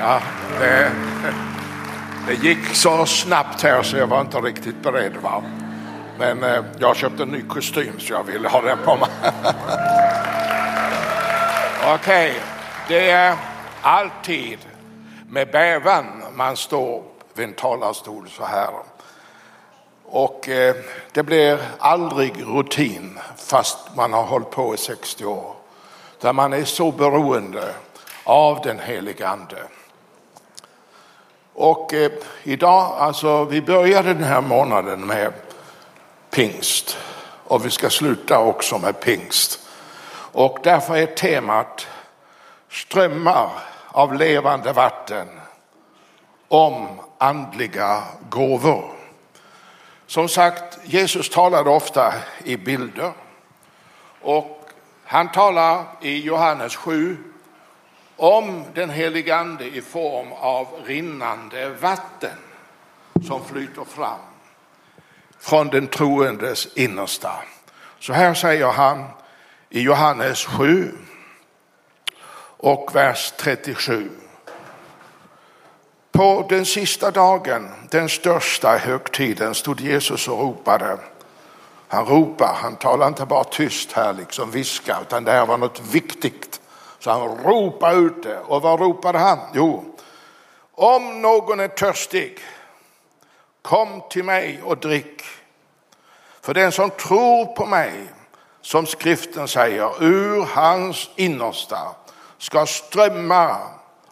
Ja, det, det gick så snabbt här så jag var inte riktigt beredd. Va? Men eh, jag köpte en ny kostym så jag ville ha den på mig. Okej, okay. det är alltid med bävan man står vid en talarstol så här. Och eh, det blir aldrig rutin fast man har hållit på i 60 år. Där man är så beroende av den helige Ande. Och eh, idag, alltså vi började den här månaden med pingst och vi ska sluta också med pingst. Och därför är temat strömmar av levande vatten om andliga gåvor. Som sagt, Jesus talade ofta i bilder och han talar i Johannes 7 om den helige Ande i form av rinnande vatten som flyter fram från den troendes innersta. Så här säger han i Johannes 7 och vers 37. På den sista dagen, den största högtiden, stod Jesus och ropade. Han ropar, han talar inte bara tyst här liksom viska, utan det här var något viktigt. Så han ropade ut det. Och vad ropade han? Jo, om någon är törstig, kom till mig och drick. För den som tror på mig, som skriften säger, ur hans innersta ska strömmar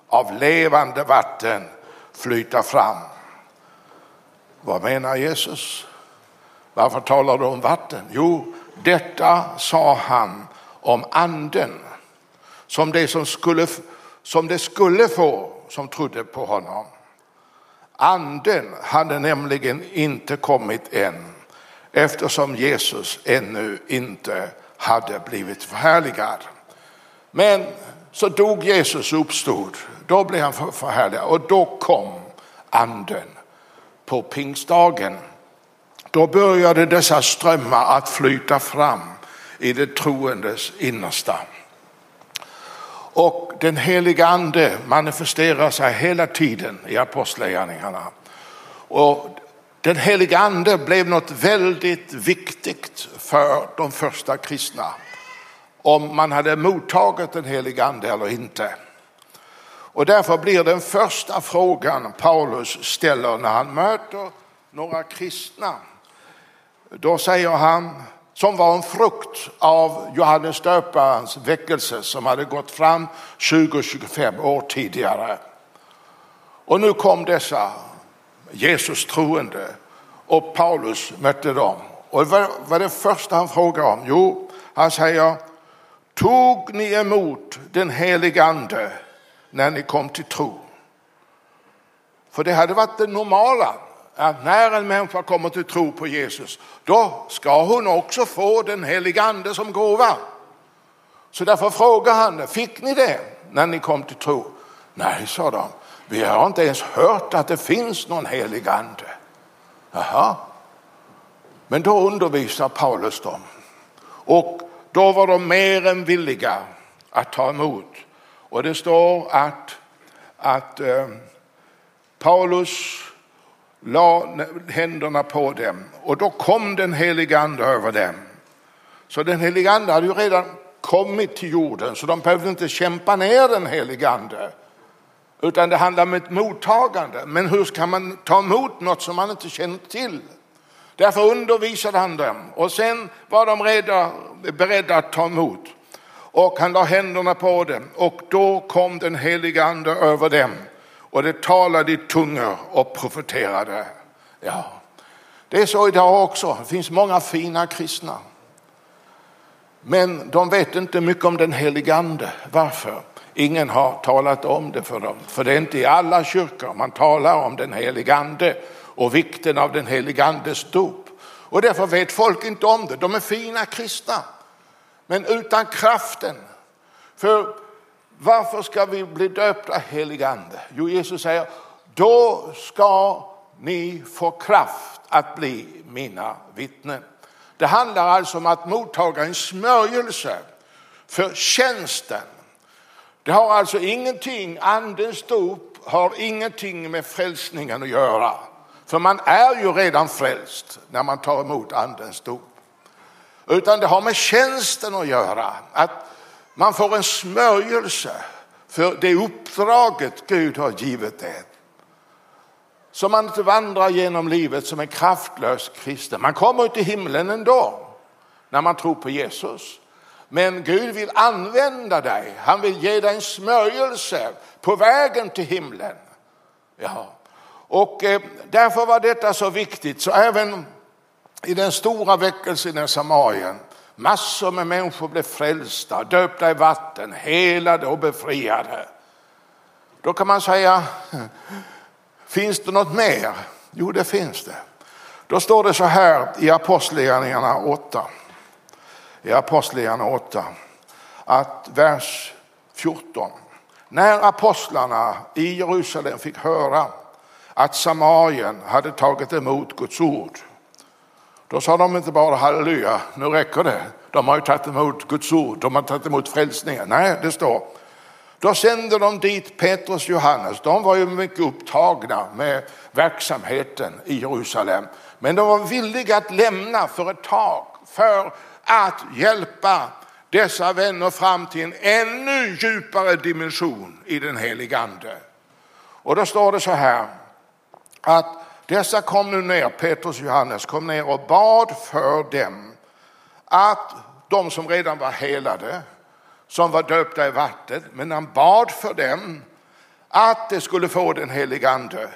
av levande vatten flyta fram. Vad menar Jesus? Varför talar du om vatten? Jo, detta sa han om anden som det, som, skulle, som det skulle få som trodde på honom. Anden hade nämligen inte kommit än eftersom Jesus ännu inte hade blivit förhärligad. Men så dog Jesus och uppstod. Då blev han förhärligad och då kom anden på pingstdagen. Då började dessa strömmar att flyta fram i det troendes innersta. Och den heliga ande manifesterar sig hela tiden i apostlagärningarna. Och den heliga ande blev något väldigt viktigt för de första kristna. Om man hade mottagit den heliga ande eller inte. Och därför blir den första frågan Paulus ställer när han möter några kristna. Då säger han, som var en frukt av Johannes döparens väckelse som hade gått fram 20-25 år tidigare. Och nu kom dessa Jesus troende och Paulus mötte dem. Och vad var det första han frågade om? Jo, han säger, tog ni emot den helige ande när ni kom till tro? För det hade varit det normala att när en människa kommer till tro på Jesus, då ska hon också få den helige ande som gåva. Så därför frågar han, fick ni det när ni kom till tro? Nej, sa de, vi har inte ens hört att det finns någon helig ande. Jaha, men då undervisar Paulus dem. Och då var de mer än villiga att ta emot. Och det står att, att eh, Paulus la händerna på dem och då kom den helige ande över dem. Så den helige ande hade ju redan kommit till jorden så de behövde inte kämpa ner den helige ande. Utan det handlar om ett mottagande. Men hur ska man ta emot något som man inte känner till? Därför undervisade han dem och sen var de redan beredda att ta emot. Och han la händerna på dem och då kom den helige ande över dem och det talade i tungor och profeterade. Ja, det är så idag också. Det finns många fina kristna. Men de vet inte mycket om den helige ande. Varför? Ingen har talat om det för dem. För det är inte i alla kyrkor man talar om den helige ande och vikten av den helige andes dop. Och därför vet folk inte om det. De är fina kristna. Men utan kraften. För varför ska vi bli döpta helig ande? Jo, Jesus säger, då ska ni få kraft att bli mina vittnen. Det handlar alltså om att mottaga en smörjelse för tjänsten. Det har alltså ingenting, andens dop har ingenting med frälsningen att göra. För man är ju redan frälst när man tar emot andens dop. Utan det har med tjänsten att göra. Att man får en smörjelse för det uppdraget Gud har givit en. Så man inte vandrar genom livet som en kraftlös kristen. Man kommer till himlen ändå när man tror på Jesus. Men Gud vill använda dig. Han vill ge dig en smörjelse på vägen till himlen. Ja. Och eh, därför var detta så viktigt. Så även i den stora väckelsen i Samarien, massor med människor blev frälsta, döpta i vatten, helade och befriade. Då kan man säga, finns det något mer? Jo, det finns det. Då står det så här i Apostlagärningarna 8 i Apostlagärningarna 8, att vers 14. När apostlarna i Jerusalem fick höra att Samarien hade tagit emot Guds ord, då sa de inte bara halleluja, nu räcker det. De har ju tagit emot Guds ord, de har tagit emot frälsningen. Nej, det står. Då sände de dit Petrus och Johannes. De var ju mycket upptagna med verksamheten i Jerusalem. Men de var villiga att lämna för ett tag för att hjälpa dessa vänner fram till en ännu djupare dimension i den heliga ande. Och då står det så här att dessa kom nu ner, Petrus och Johannes kom ner och bad för dem att de som redan var helade, som var döpta i vatten, men han bad för dem att de skulle få den helige ande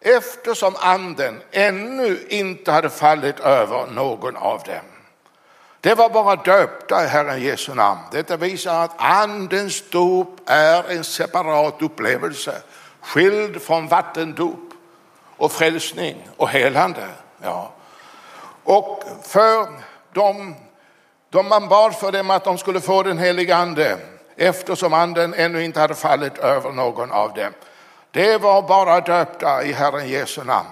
eftersom anden ännu inte hade fallit över någon av dem. Det var bara döpta i Herren Jesu namn. Detta visar att andens dop är en separat upplevelse, skild från vattendop och frälsning och helande. Ja. Och för dem, de man bad för dem att de skulle få den heliga ande eftersom anden ännu inte hade fallit över någon av dem. Det var bara döpta i Herren Jesu namn.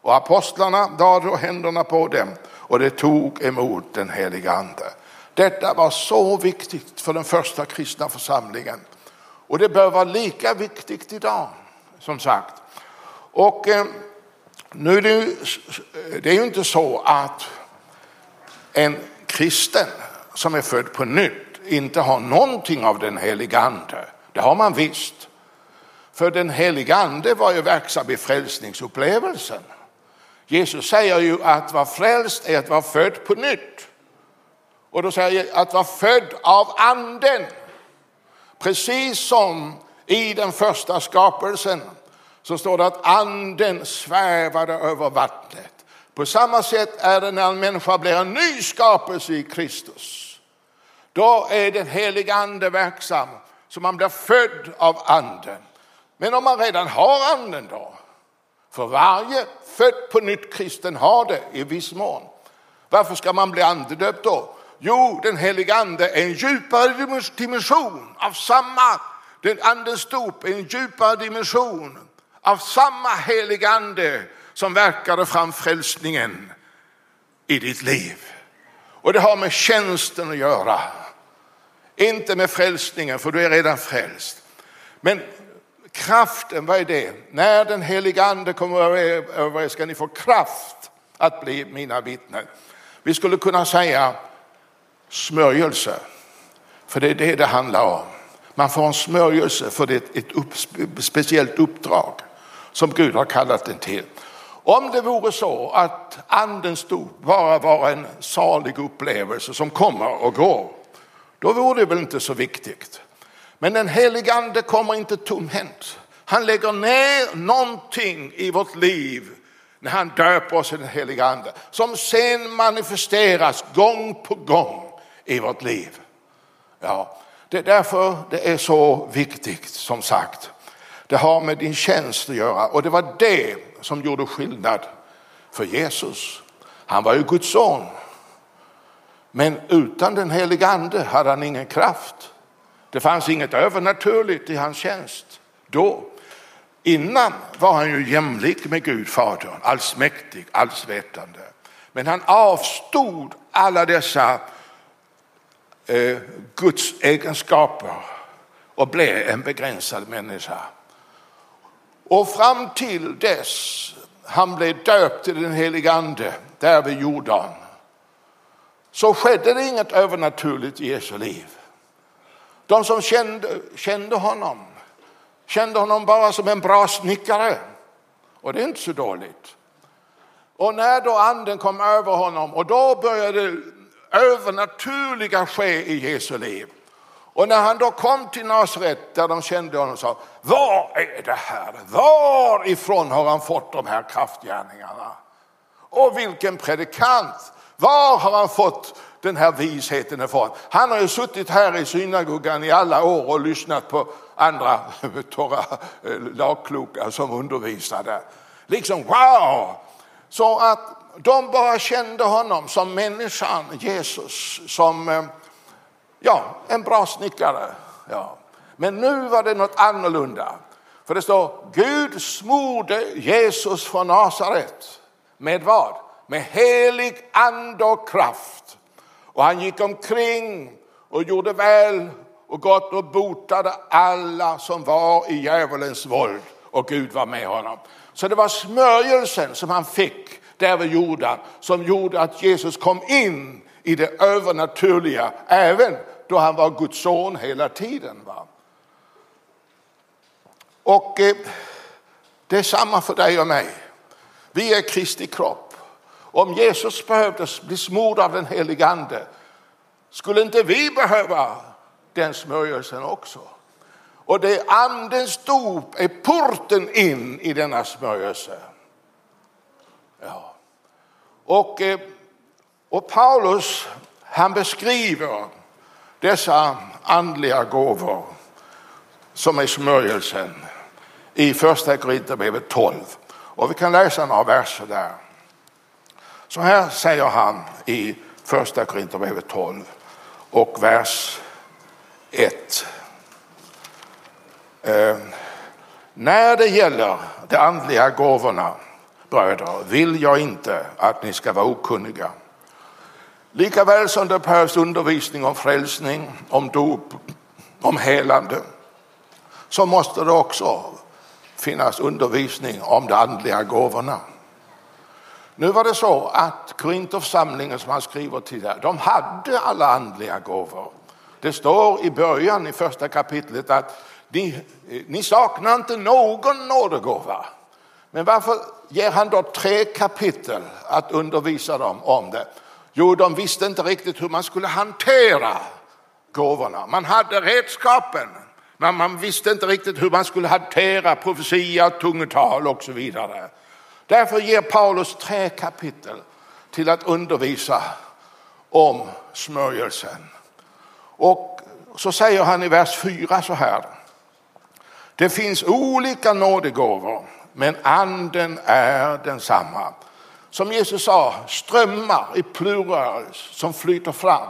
Och apostlarna lade händerna på dem och det tog emot den heliga ande. Detta var så viktigt för den första kristna församlingen. Och det bör vara lika viktigt idag, som sagt. Och eh, nu är det, ju, det är ju inte så att en kristen som är född på nytt inte har någonting av den heliga ande. Det har man visst. För den heliga ande var ju verksam i frälsningsupplevelsen. Jesus säger ju att vara frälst är att vara född på nytt. Och då säger jag att vara född av anden. Precis som i den första skapelsen så står det att anden svävade över vattnet. På samma sätt är det när en människa blir en ny skapelse i Kristus. Då är den heliga ande verksam, så man blir född av anden. Men om man redan har anden då? För varje född på nytt kristen har det i viss mån. Varför ska man bli andedöpt då? Jo, den heliga ande är en djupare dimension av samma, den andens dop är en djupare dimension av samma heliga ande som verkade fram frälsningen i ditt liv. Och det har med tjänsten att göra. Inte med frälsningen, för du är redan frälst. Men Kraften, vad är det? När den heliga ande kommer över er ska ni få kraft att bli mina vittnen. Vi skulle kunna säga smörjelse, för det är det det handlar om. Man får en smörjelse för det är ett upp, speciellt uppdrag som Gud har kallat den till. Om det vore så att andens dop bara var en salig upplevelse som kommer och går, då vore det väl inte så viktigt. Men den helige ande kommer inte tomhänt. Han lägger ner någonting i vårt liv när han döper oss i den helige ande som sen manifesteras gång på gång i vårt liv. Ja, det är därför det är så viktigt som sagt. Det har med din tjänst att göra och det var det som gjorde skillnad för Jesus. Han var ju Guds son. Men utan den helige ande hade han ingen kraft. Det fanns inget övernaturligt i hans tjänst då. Innan var han ju jämlik med Gud Fadern, allsmäktig, allsvetande. Men han avstod alla dessa eh, Guds egenskaper och blev en begränsad människa. Och fram till dess han blev döpt till den helige ande där vid Jordan så skedde det inget övernaturligt i Jesu liv. De som kände, kände honom kände honom bara som en bra snickare. Och det är inte så dåligt. Och när då anden kom över honom och då började övernaturliga ske i Jesu liv. Och när han då kom till Nasaret där de kände honom sa, var är det här? Varifrån har han fått de här kraftgärningarna? Och vilken predikant! Var har han fått den här visheten ifrån? Han har ju suttit här i synagogan i alla år och lyssnat på andra torra eh, lagkloka som undervisade. Liksom wow! Så att de bara kände honom som människan Jesus, som eh, ja, en bra snickare. Ja. Men nu var det något annorlunda. För det står Gud smorde Jesus från Nasaret med vad? Med helig ande och kraft. Och han gick omkring och gjorde väl och gott och botade alla som var i djävulens våld. Och Gud var med honom. Så det var smörjelsen som han fick där vid Jordan som gjorde att Jesus kom in i det övernaturliga även då han var Guds son hela tiden. Va? Och eh, det är samma för dig och mig. Vi är Kristi kropp. Om Jesus behövde bli smord av den helige Ande skulle inte vi behöva den smörjelsen också? Och det andens dop är porten in i denna smörjelse. Ja. Och, eh, och Paulus han beskriver dessa andliga gåvor som är smörjelsen i första Korinthierbrevet 12. Och vi kan läsa några verser där. Så här säger han i första Korinthierbrevet 12 och vers 1. Eh, när det gäller de andliga gåvorna, bröder, vill jag inte att ni ska vara okunniga. Likaväl som det behövs undervisning om frälsning, om dop, om helande, så måste det också finnas undervisning om de andliga gåvorna. Nu var det så att Korinthoförsamlingen, som han skriver till där, de hade alla andliga gåvor. Det står i början i första kapitlet att ni, ni saknar inte någon nådegåva. Men varför ger han då tre kapitel att undervisa dem om det? Jo, de visste inte riktigt hur man skulle hantera gåvorna. Man hade redskapen, men man visste inte riktigt hur man skulle hantera profetia, tungotal och så vidare. Därför ger Paulus tre kapitel till att undervisa om smörjelsen. Och så säger han i vers 4 så här. Det finns olika nådegåvor, men anden är densamma. Som Jesus sa, strömmar i plural som flyter fram.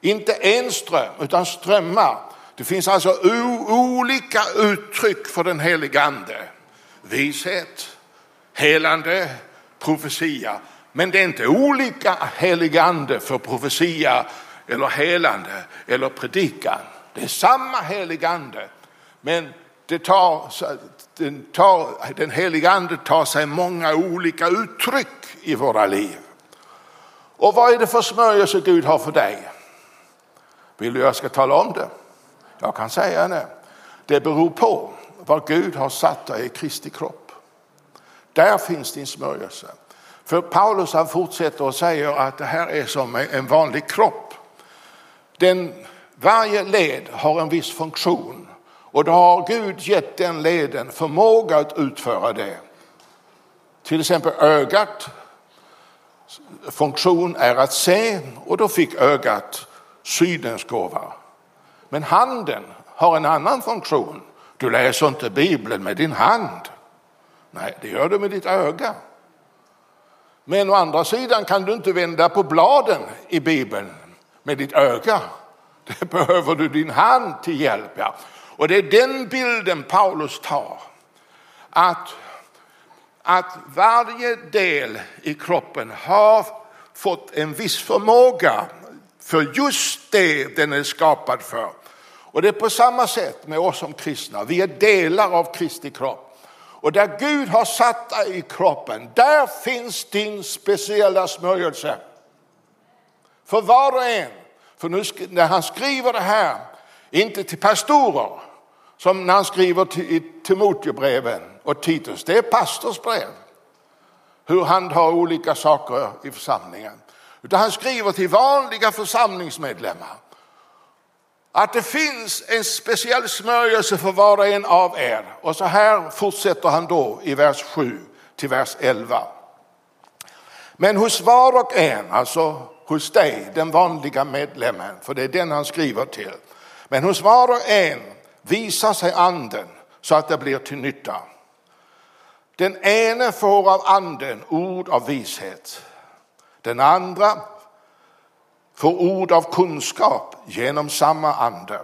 Inte en ström, utan strömmar. Det finns alltså olika uttryck för den helige ande. Vishet, helande, profetia. Men det är inte olika helige ande för profetia eller helande eller predikan. Det är samma helige ande. Men det tar, den, tar, den heliga ande tar sig många olika uttryck i våra liv. Och vad är det för smörjelse Gud har för dig? Vill du jag ska tala om det? Jag kan säga det. Det beror på vad Gud har satt dig i Kristi kropp. Där finns din smörjelse. För Paulus han fortsätter och säger att det här är som en vanlig kropp. Den, varje led har en viss funktion och då har Gud gett den leden förmåga att utföra det. Till exempel ögat funktion är att se och då fick ögat synens gåva. Men handen har en annan funktion. Du läser inte Bibeln med din hand. Nej, det gör du med ditt öga. Men å andra sidan kan du inte vända på bladen i Bibeln med ditt öga. Det behöver du din hand till hjälp. Ja. Och det är den bilden Paulus tar. Att, att varje del i kroppen har fått en viss förmåga för just det den är skapad för. Och det är på samma sätt med oss som kristna. Vi är delar av Kristi kropp. Och där Gud har satt dig i kroppen, där finns din speciella smörjelse. För var och en. För nu, när han skriver det här, inte till pastorer, som när han skriver till Timoteusbreven och Titus, det är pastors brev, Hur han har olika saker i församlingen. Utan han skriver till vanliga församlingsmedlemmar att det finns en speciell smörjelse för var och en av er. Och så här fortsätter han då i vers 7 till vers 11. Men hos var och en, alltså hos dig, den vanliga medlemmen, för det är den han skriver till. Men hos var och en visar sig anden så att det blir till nytta. Den ene får av anden ord av vishet. Den andra får ord av kunskap genom samma ande.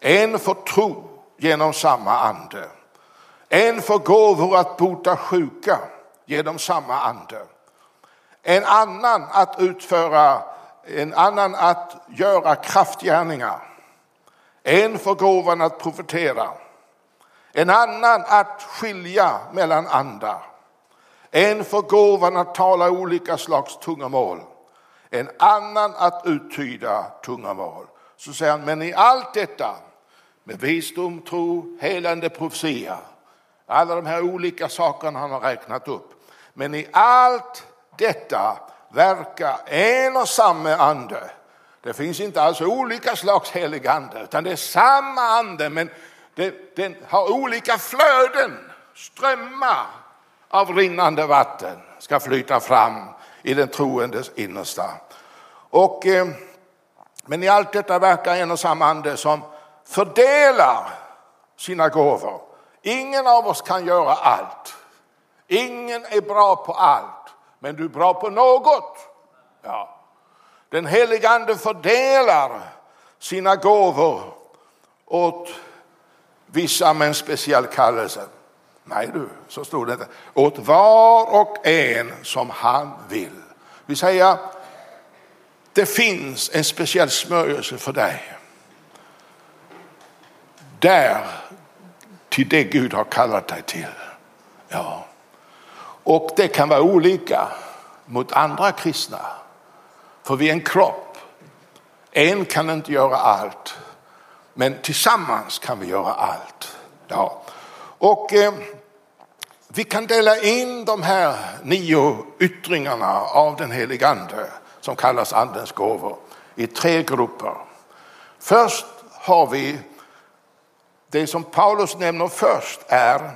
En får tro genom samma ande. En får gåvor att bota sjuka genom samma ande. En annan att utföra, en annan att göra kraftgärningar. En får gåvan att profetera. En annan att skilja mellan andar. En för gåvan att tala olika slags tungomål en annan att uttyda tungomål. Så säger han, men i allt detta med visdom, tro, helande profetia, alla de här olika sakerna han har räknat upp. Men i allt detta verkar en och samma ande. Det finns inte alls olika slags helig ande, utan det är samma ande, men det, den har olika flöden, strömmar av rinnande vatten ska flyta fram i den troendes innersta. Och, eh, men i allt detta verkar en och samma ande som fördelar sina gåvor. Ingen av oss kan göra allt. Ingen är bra på allt, men du är bra på något. Ja. Den helige ande fördelar sina gåvor åt vissa med en speciell kallelse. Nej du, så stod det inte. Åt var och en som han vill. Vi säger, det finns en speciell smörjelse för dig. Där, till det Gud har kallat dig till. Ja. Och det kan vara olika mot andra kristna. För vi är en kropp. En kan inte göra allt. Men tillsammans kan vi göra allt. Ja. Och eh, vi kan dela in de här nio yttringarna av den helige ande som kallas andens gåvor i tre grupper. Först har vi det som Paulus nämner först är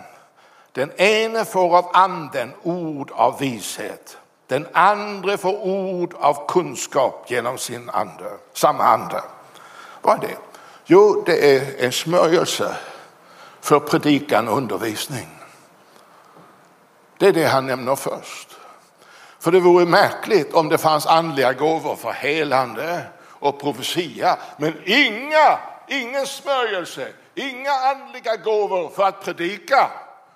den ene får av anden ord av vishet. Den andra får ord av kunskap genom sin ande, samma ande. Vad är det? Jo, det är en smörjelse för predikan och undervisning. Det är det han nämner först. För det vore märkligt om det fanns andliga gåvor för helande och profetia, men inga, ingen smörjelse, inga andliga gåvor för att predika.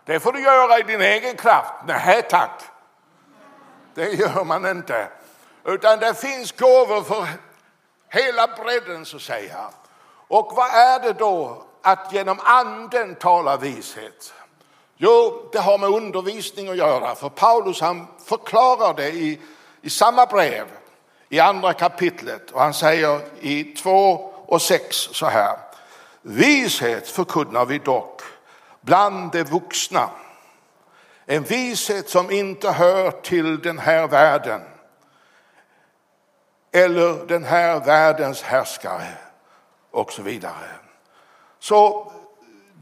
Det får du göra i din egen kraft. Nej tack, det gör man inte. Utan det finns gåvor för hela bredden så att säga. Och vad är det då att genom anden tala vishet? Jo, det har med undervisning att göra, för Paulus han förklarar det i, i samma brev i andra kapitlet och han säger i 2 och 6 så här. Vishet förkunnar vi dock bland de vuxna. En vishet som inte hör till den här världen eller den här världens härskare och så vidare. Så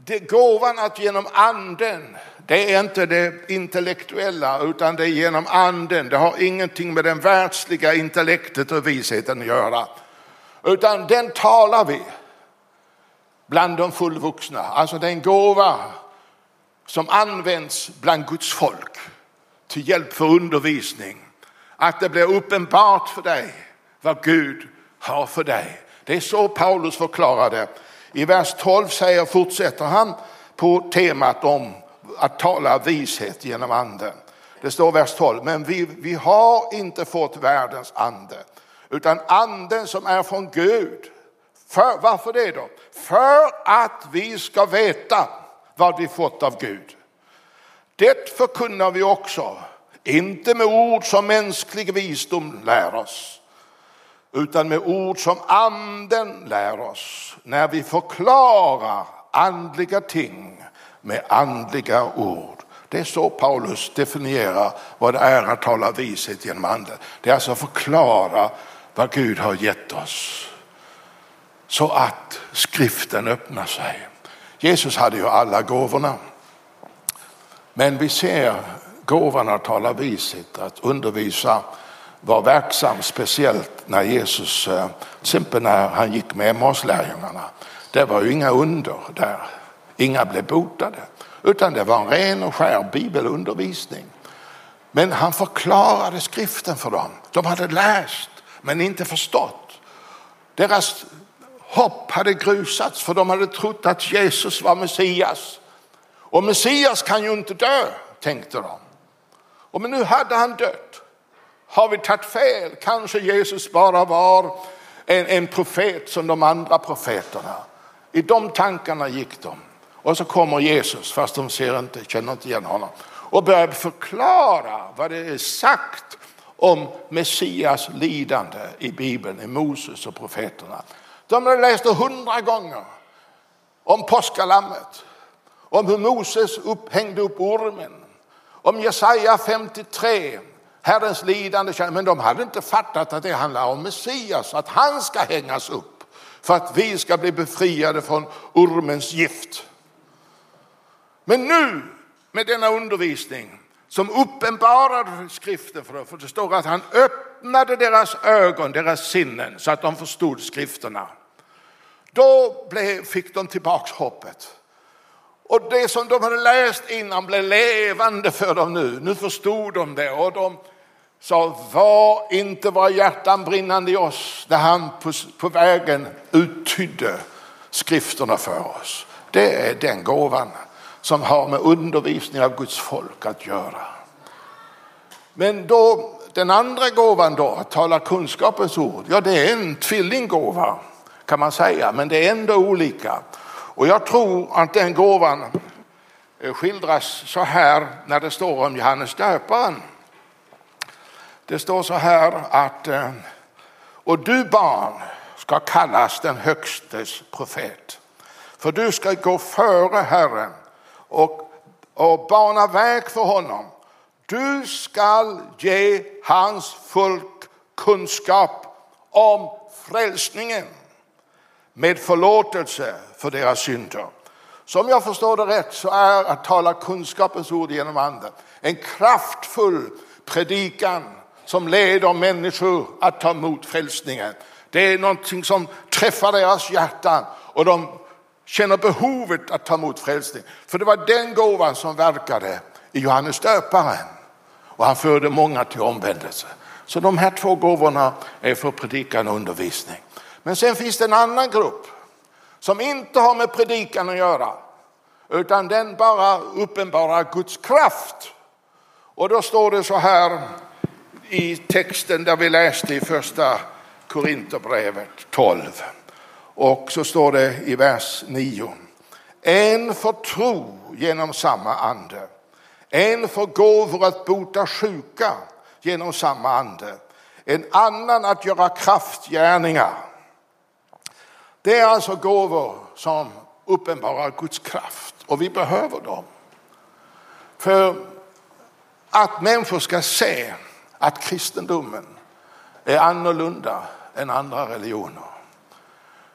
det, gåvan att genom anden, det är inte det intellektuella utan det är genom anden. Det har ingenting med den världsliga intellektet och visheten att göra. Utan den talar vi bland de fullvuxna. Alltså det är en gåva som används bland Guds folk till hjälp för undervisning. Att det blir uppenbart för dig vad Gud har för dig. Det är så Paulus förklarar det i vers 12 säger, fortsätter han på temat om att tala vishet genom anden. Det står vers 12, men vi, vi har inte fått världens ande, utan anden som är från Gud. För, varför det då? För att vi ska veta vad vi fått av Gud. Det förkunnar vi också, inte med ord som mänsklig visdom lär oss, utan med ord som anden lär oss när vi förklarar andliga ting med andliga ord. Det är så Paulus definierar vad det är att tala vishet genom anden. Det är alltså att förklara vad Gud har gett oss så att skriften öppnar sig. Jesus hade ju alla gåvorna. Men vi ser gåvan att tala vishet, att undervisa var verksam, speciellt när Jesus, eh, till exempel när han gick med Emmaus-lärjungarna. Det var ju inga under där, inga blev botade, utan det var en ren och skär bibelundervisning. Men han förklarade skriften för dem. De hade läst men inte förstått. Deras hopp hade grusats för de hade trott att Jesus var Messias. Och Messias kan ju inte dö, tänkte de. Och men nu hade han dött. Har vi tagit fel? Kanske Jesus bara var en, en profet som de andra profeterna. I de tankarna gick de. Och så kommer Jesus, fast de ser inte, känner inte igen honom, och börjar förklara vad det är sagt om Messias lidande i Bibeln, i Moses och profeterna. De hade läst det hundra gånger om påskalammet, om hur Moses upphängde upp ormen, om Jesaja 53, Herrens lidande, men de hade inte fattat att det handlar om Messias, att han ska hängas upp för att vi ska bli befriade från ormens gift. Men nu med denna undervisning som uppenbarade skriften för dem, för det står att han öppnade deras ögon, deras sinnen så att de förstod skrifterna. Då fick de tillbaks hoppet. Och det som de hade läst innan blev levande för dem nu. Nu förstod de det och de sa, var inte våra hjärtan brinnande i oss när han på, på vägen uttydde skrifterna för oss. Det är den gåvan som har med undervisning av Guds folk att göra. Men då den andra gåvan då, att tala kunskapens ord, ja det är en tvillinggåva kan man säga, men det är ändå olika. Och jag tror att den gåvan eh, skildras så här när det står om Johannes döparen. Det står så här att eh, och du barn ska kallas den högstes profet. För du ska gå före Herren och, och bana väg för honom. Du skall ge hans folk kunskap om frälsningen med förlåtelse för deras synder. Som jag förstår det rätt så är att tala kunskapens ord genom anden en kraftfull predikan som leder människor att ta emot frälsningen. Det är någonting som träffar deras hjärtan och de känner behovet att ta emot frälsning. För det var den gåvan som verkade i Johannes döparen och han förde många till omvändelse. Så de här två gåvorna är för predikan och undervisning. Men sen finns det en annan grupp som inte har med predikan att göra utan den bara uppenbarar Guds kraft. Och då står det så här i texten där vi läste i första Korinthierbrevet 12. Och så står det i vers 9. En för tro genom samma ande. En för gåvor att bota sjuka genom samma ande. En annan att göra kraftgärningar. Det är alltså gåvor som uppenbarar Guds kraft och vi behöver dem. För att människor ska se att kristendomen är annorlunda än andra religioner.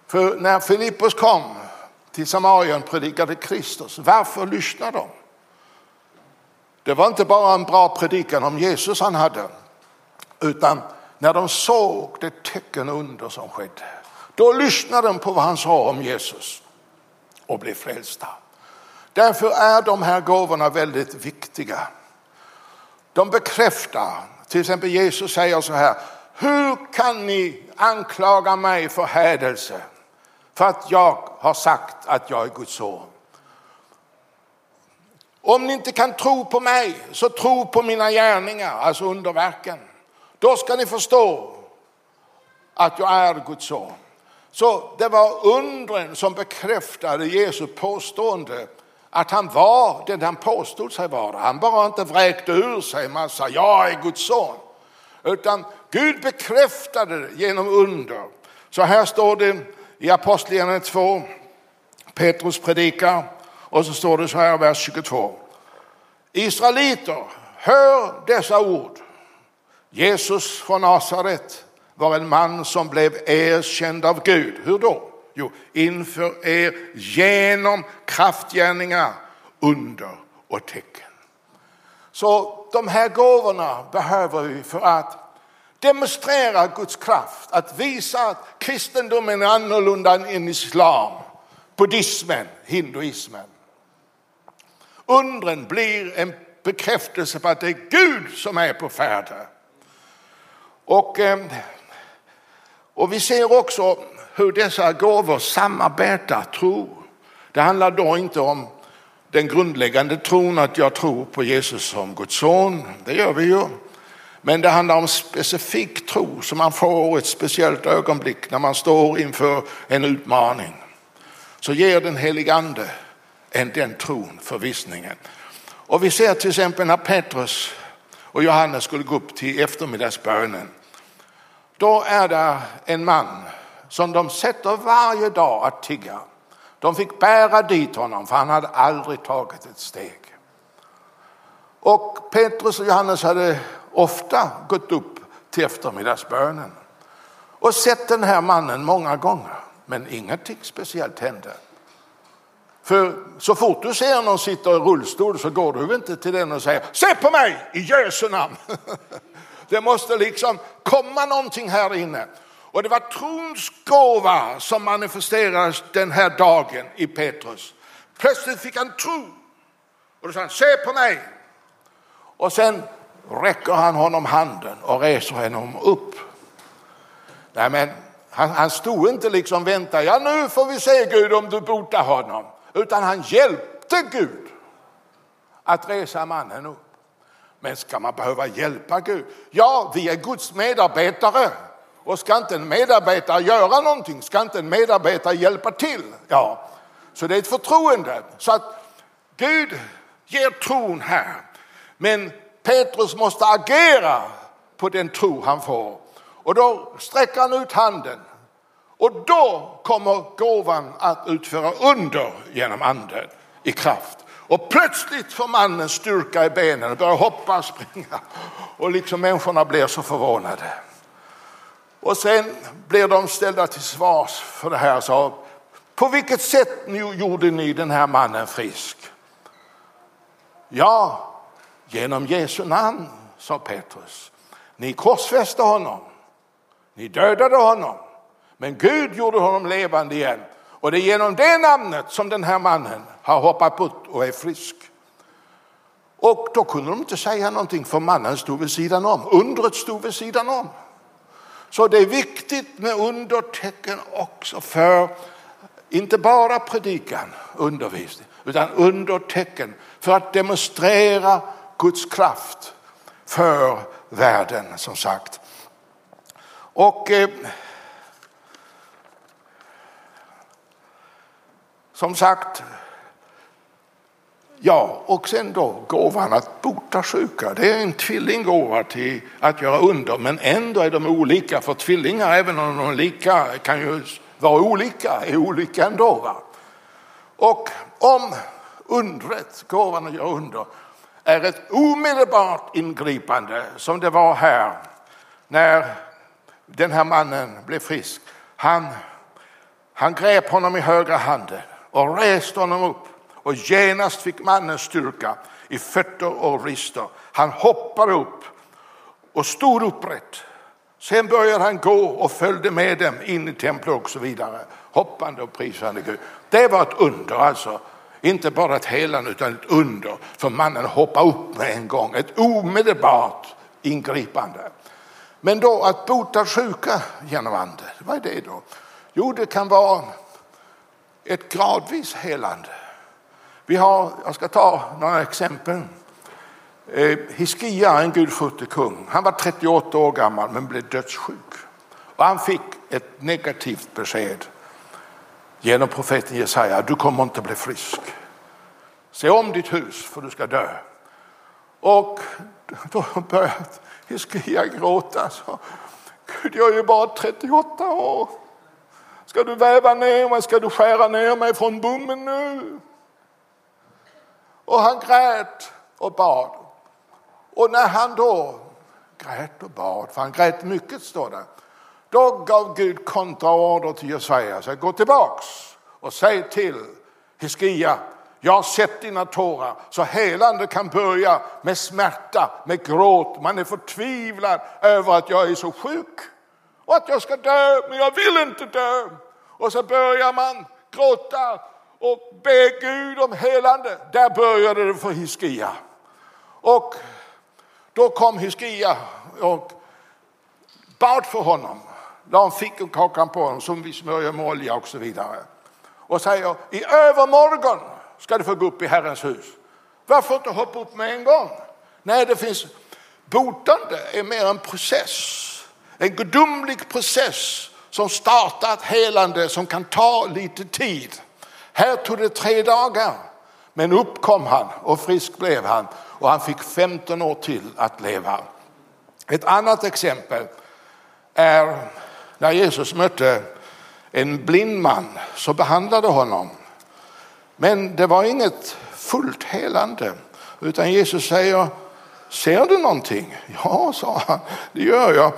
För när Filippos kom till Samarien predikade Kristus, varför lyssnade de? Det var inte bara en bra predikan om Jesus han hade, utan när de såg det tecken under som skedde, då lyssnade de på vad han sa om Jesus och blev frälsta. Därför är de här gåvorna väldigt viktiga. De bekräftar, till exempel Jesus säger så här, hur kan ni anklaga mig för hädelse? För att jag har sagt att jag är Guds son. Om ni inte kan tro på mig, så tro på mina gärningar, alltså underverken. Då ska ni förstå att jag är Guds son. Så det var undren som bekräftade Jesu påstående att han var den han påstod sig vara. Han bara inte vräkte ur sig en massa, jag är Guds son. Utan Gud bekräftade det genom under. Så här står det i Apostlagärningarna 2, Petrus predikar och så står det så här, vers 22. Israeliter, hör dessa ord. Jesus från Nasaret var en man som blev erkänd av Gud. Hur då? Jo, inför er genom kraftgärningar, under och tecken. Så de här gåvorna behöver vi för att demonstrera Guds kraft, att visa att kristendomen är annorlunda än islam, buddhismen, hinduismen. Undren blir en bekräftelse på att det är Gud som är på färde. Och, eh, och vi ser också hur dessa gåvor samarbetar, tro. Det handlar då inte om den grundläggande tron att jag tror på Jesus som Guds son, det gör vi ju. Men det handlar om specifik tro som man får ett speciellt ögonblick när man står inför en utmaning. Så ger den helige ande en den tron, förvissningen. Och vi ser till exempel när Petrus och Johannes skulle gå upp till eftermiddagsbönen. Då är det en man som de sätter varje dag att tigga. De fick bära dit honom för han hade aldrig tagit ett steg. Och Petrus och Johannes hade ofta gått upp till eftermiddagsbönen och sett den här mannen många gånger. Men ingenting speciellt hände. För så fort du ser någon sitta i rullstol så går du inte till den och säger se på mig i Jesu namn. Det måste liksom komma någonting här inne. Och det var trons gåva som manifesterades den här dagen i Petrus. Plötsligt fick han tro. Och då sa han, se på mig. Och sen räcker han honom handen och reser honom upp. Nej, men han, han stod inte liksom vänta, ja nu får vi se Gud om du botar honom. Utan han hjälpte Gud att resa mannen upp. Men ska man behöva hjälpa Gud? Ja, vi är Guds medarbetare. Och ska inte en medarbetare göra någonting, ska inte en medarbetare hjälpa till? Ja, så det är ett förtroende. Så att Gud ger tron här. Men Petrus måste agera på den tro han får. Och då sträcker han ut handen. Och då kommer gåvan att utföra under genom anden i kraft. Och plötsligt får mannen styrka i benen och börjar hoppa och springa. Och liksom människorna blir så förvånade. Och sen blir de ställda till svars för det här. Så, på vilket sätt gjorde ni den här mannen frisk? Ja, genom Jesu namn, sa Petrus. Ni korsfäste honom. Ni dödade honom. Men Gud gjorde honom levande igen. Och det är genom det namnet som den här mannen har hoppat upp och är frisk. Och då kunde de inte säga någonting för mannen stod vid sidan om. Undret stod vid sidan om. Så det är viktigt med undertecken också för inte bara predikan, undervisning, utan undertecken för att demonstrera Guds kraft för världen som sagt. Och eh, som sagt, Ja, och sen då gåvan att bota sjuka. Det är en tvillinggåva till att göra under, men ändå är de olika. För tvillingar, även om de är lika, kan ju vara olika, är olika ändå. Va? Och om undret, gåvan att göra under, är ett omedelbart ingripande som det var här när den här mannen blev frisk. Han, han grep honom i högra handen och reste honom upp och genast fick mannen styrka i fötter och rister. Han hoppade upp och stod upprätt. Sen började han gå och följde med dem in i templet och så vidare. Hoppande och prisande Gud. Det var ett under alltså. Inte bara ett helande utan ett under. För mannen hoppade upp med en gång. Ett omedelbart ingripande. Men då att bota sjuka genom ande, vad är det då? Jo, det kan vara ett gradvis helande. Vi har, jag ska ta några exempel. Eh, Hiskia, en gudfruktig kung, han var 38 år gammal men blev dödssjuk. Och han fick ett negativt besked genom profeten Jesaja, du kommer inte bli frisk. se om ditt hus för du ska dö. Och då började Hiskia gråta. Så, Gud, jag är ju bara 38 år. Ska du väva ner mig? Ska du skära ner mig från bommen nu? Och han grät och bad. Och när han då grät och bad, för han grät mycket står det, då gav Gud kontraorder till Jesaja. Så gå tillbaks och säg till Hiskia, jag har sett dina tårar. Så helande kan börja med smärta, med gråt. Man är förtvivlad över att jag är så sjuk och att jag ska dö, men jag vill inte dö. Och så börjar man gråta och be Gud om helande. Där började det för Hiskia. Och då kom Hiskia och bad för honom. La en fikonkaka på honom som vi smörjer med olja och så vidare. Och säger i övermorgon ska du få gå upp i Herrens hus. Varför inte hoppa upp med en gång? Nej, det finns botande är mer en process. En gudomlig process som startar ett helande som kan ta lite tid. Här tog det tre dagar, men upp kom han och frisk blev han och han fick 15 år till att leva. Ett annat exempel är när Jesus mötte en blind man så behandlade honom. Men det var inget fullt helande utan Jesus säger, ser du någonting? Ja, sa han, det gör jag.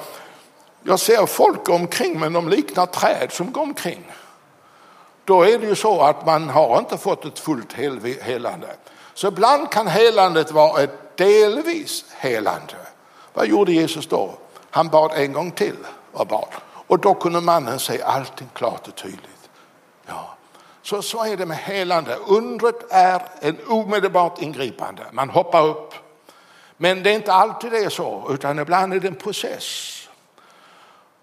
Jag ser folk omkring men de liknar träd som går omkring. Då är det ju så att man har inte fått ett fullt helande. Så ibland kan helandet vara ett delvis helande. Vad gjorde Jesus då? Han bad en gång till och bad. Och då kunde mannen se allting klart och tydligt. Ja. Så, så är det med helande. Undret är en omedelbart ingripande. Man hoppar upp. Men det är inte alltid det är så, utan ibland är det en process.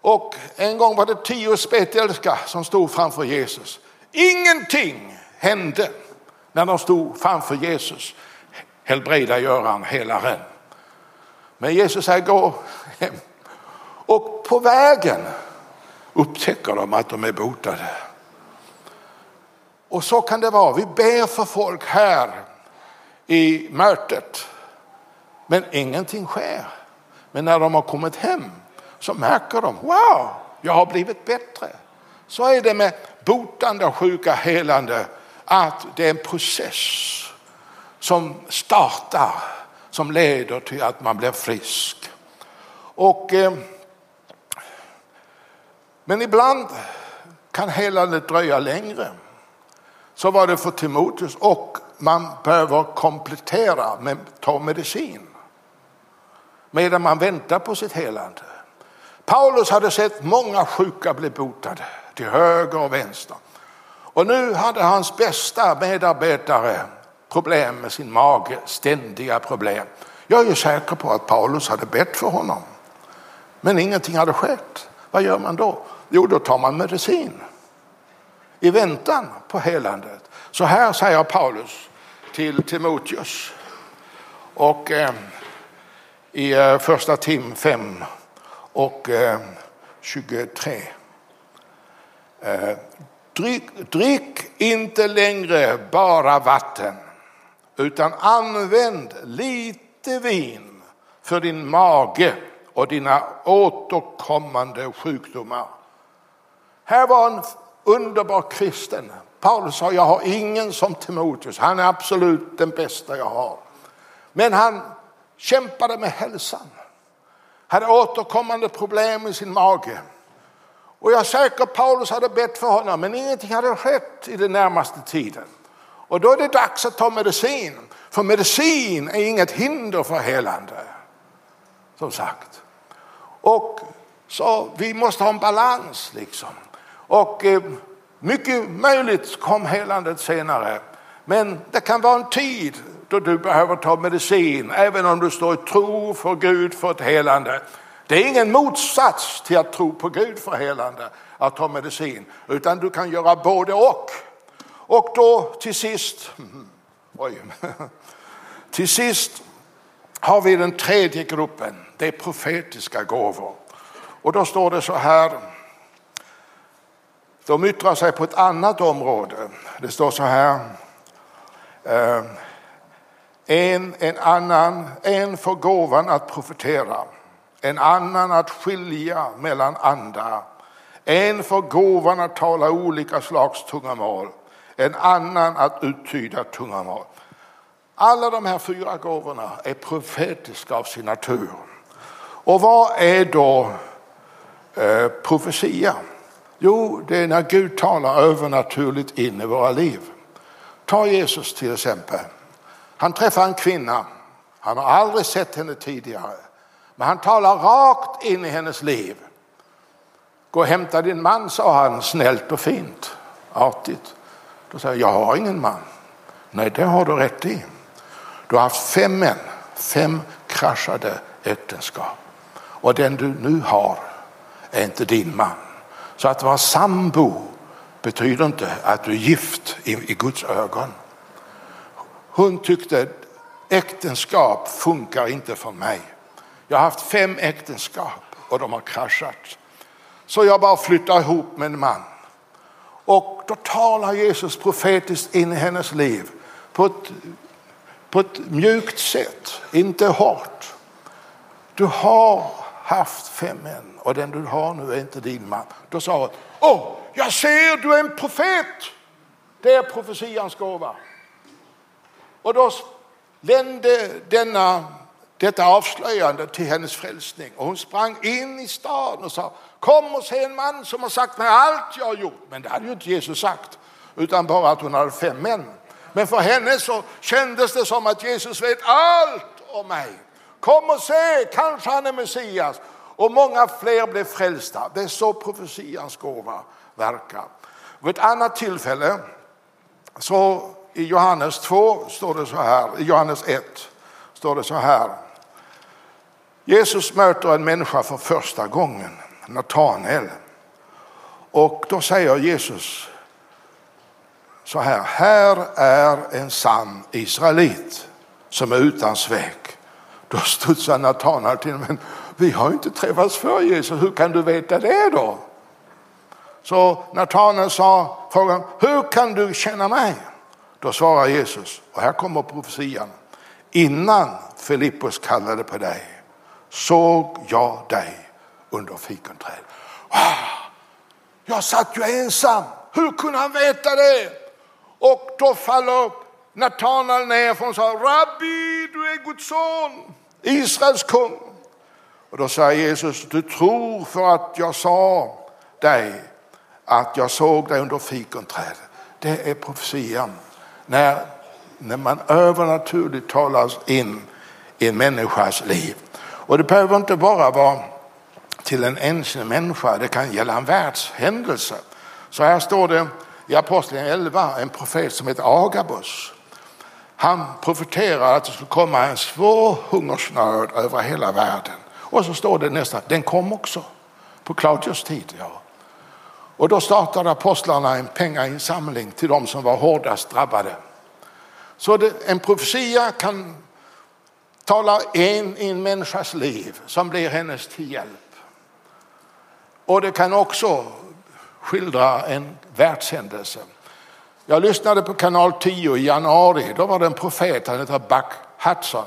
Och en gång var det tio spetälska som stod framför Jesus. Ingenting hände när de stod framför Jesus. Helbreda Göran, helaren. Men Jesus säger gå hem. Och på vägen upptäcker de att de är botade. Och så kan det vara. Vi ber för folk här i mötet. Men ingenting sker. Men när de har kommit hem så märker de, wow, jag har blivit bättre. Så är det med botande av sjuka, helande, att det är en process som startar, som leder till att man blir frisk. Och, eh, men ibland kan helandet dröja längre. Så var det för Timoteus och man behöver komplettera med ta medicin medan man väntar på sitt helande. Paulus hade sett många sjuka bli botade till höger och vänster. Och nu hade hans bästa medarbetare problem med sin mage, ständiga problem. Jag är säker på att Paulus hade bett för honom. Men ingenting hade skett. Vad gör man då? Jo, då tar man medicin i väntan på helandet. Så här säger Paulus till Timoteus och eh, i eh, första Tim 5 och eh, 23. Eh, drick, drick inte längre bara vatten utan använd lite vin för din mage och dina återkommande sjukdomar. Här var en underbar kristen. Paulus sa, jag har ingen som Timoteus. Han är absolut den bästa jag har. Men han kämpade med hälsan hade återkommande problem med sin mage. Och jag är säker Paulus hade bett för honom men ingenting hade skett i den närmaste tiden. Och då är det dags att ta medicin. För medicin är inget hinder för helande. Som sagt. Och så vi måste ha en balans liksom. Och eh, mycket möjligt kom helandet senare. Men det kan vara en tid då du behöver ta medicin, även om du står i tro för Gud för ett helande. Det är ingen motsats till att tro på Gud för helande, att ta medicin, utan du kan göra både och. Och då till sist, oj, till sist har vi den tredje gruppen, det är profetiska gåvor. Och då står det så här, de yttrar sig på ett annat område. Det står så här, eh, en, en annan, en får gåvan att profetera, en annan att skilja mellan andra, en för gåvan att tala olika slags tungamål, en annan att uttyda tungamål. Alla de här fyra gåvorna är profetiska av sin natur. Och vad är då eh, profetia? Jo, det är när Gud talar övernaturligt in i våra liv. Ta Jesus till exempel. Han träffar en kvinna. Han har aldrig sett henne tidigare. Men han talar rakt in i hennes liv. Gå och hämta din man, sa han snällt och fint, artigt. Då säger jag, jag har ingen man. Nej, det har du rätt i. Du har haft fem män, fem kraschade äktenskap. Och den du nu har är inte din man. Så att vara sambo betyder inte att du är gift i, i Guds ögon. Hon tyckte äktenskap funkar inte för mig. Jag har haft fem äktenskap och de har kraschat. Så jag bara flyttar ihop med en man. Och då talar Jesus profetiskt in i hennes liv på ett, på ett mjukt sätt, inte hårt. Du har haft fem män och den du har nu är inte din man. Då sa hon, åh, jag ser du är en profet. Det är profetians gåva. Och då lände denna, detta avslöjande till hennes frälsning och hon sprang in i staden och sa, kom och se en man som har sagt mig allt jag har gjort. Men det hade ju inte Jesus sagt, utan bara att hon hade fem män. Men för henne så kändes det som att Jesus vet allt om mig. Kom och se, kanske han är Messias. Och många fler blev frälsta. Det är så profetians gåva verkar. Vid ett annat tillfälle, så i Johannes 2 står det så här, i Johannes 1 står det så här. Jesus möter en människa för första gången, Natanael. Och då säger Jesus så här, här är en sann israelit som är utan svek. Då studsar Natanael till, men vi har inte träffats för Jesus, hur kan du veta det då? Så Natanael sa frågan, hur kan du känna mig? Då svarar Jesus, och här kommer profetian. Innan Filippus kallade på dig såg jag dig under fikonträdet. Ah, jag satt ju ensam, hur kunde han veta det? Och då faller Natanael ner från och sa, Rabbi, du är Guds son, Israels kung. Och då säger Jesus, du tror för att jag sa dig att jag såg dig under fikonträdet. Det är profetian. När, när man övernaturligt talas in i en människas liv. Och det behöver inte bara vara till en enskild människa, det kan gälla en världshändelse. Så här står det i Apostlagärningarna 11, en profet som heter Agabus. Han profeterar att det skulle komma en svår hungersnöd över hela världen. Och så står det nästan, den kom också på Claudius tid. Ja. Och då startade apostlarna en pengainsamling till de som var hårdast drabbade. Så det, en profetia kan tala in i en människas liv som blir hennes till hjälp. Och det kan också skildra en världshändelse. Jag lyssnade på kanal 10 i januari. Då var det en profet, han heter Buck Hudson.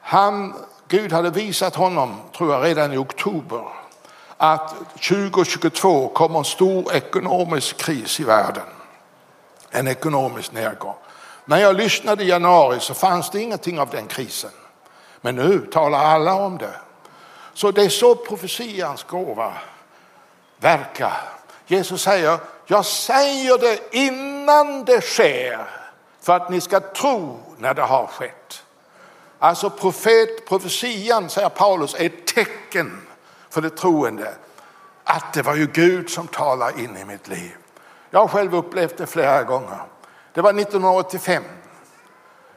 Han, Gud hade visat honom, tror jag, redan i oktober att 2022 kommer en stor ekonomisk kris i världen. En ekonomisk nedgång. När jag lyssnade i januari så fanns det ingenting av den krisen. Men nu talar alla om det. Så det är så profetians gåva verkar. Jesus säger, jag säger det innan det sker för att ni ska tro när det har skett. Alltså profet, profetian, säger Paulus, är ett tecken för det troende att det var ju Gud som talade in i mitt liv. Jag har själv upplevt det flera gånger. Det var 1985.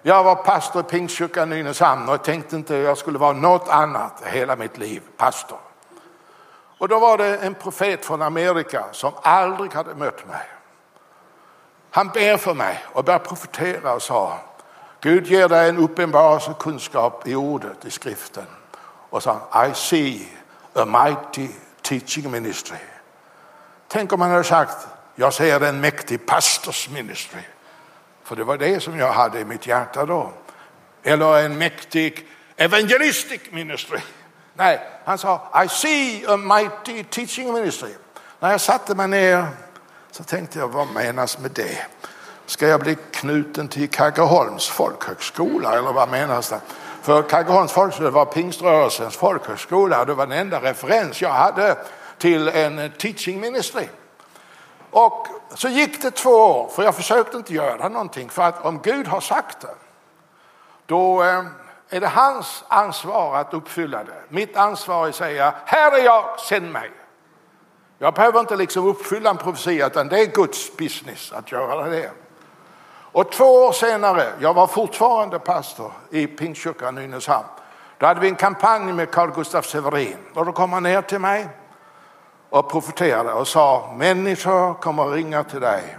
Jag var pastor i Pingstkyrkan i Nynäshamn och tänkte inte att jag skulle vara något annat hela mitt liv, pastor. Och då var det en profet från Amerika som aldrig hade mött mig. Han ber för mig och börjar profetera och sa Gud ger dig en uppenbarelsekunskap i ordet, i skriften. Och sa I see a mighty teaching ministry. Tänk om han hade sagt jag ser en mäktig pastors ministry. För det var det som jag hade i mitt hjärta då. Eller en mäktig evangelistic ministry. Nej, han sa I see a mighty teaching ministry. När jag satte mig ner så tänkte jag, vad menas med det? Ska jag bli knuten till Kaggeholms folkhögskola eller vad menas det? För Kaggeholms folkhögskola var pingströrelsens folkhögskola det var den enda referens jag hade till en teaching ministry. Och så gick det två år, för jag försökte inte göra någonting. För att om Gud har sagt det, då eh, är det hans ansvar att uppfylla det. Mitt ansvar är att säga, här är jag, sänd mig. Jag behöver inte liksom uppfylla en profetia, utan det är Guds business att göra det. Och två år senare, jag var fortfarande pastor i Pingstkyrkan i Nynäshamn. Då hade vi en kampanj med Carl Gustaf Severin och då kom han ner till mig och profeterade och sa människor kommer att ringa till dig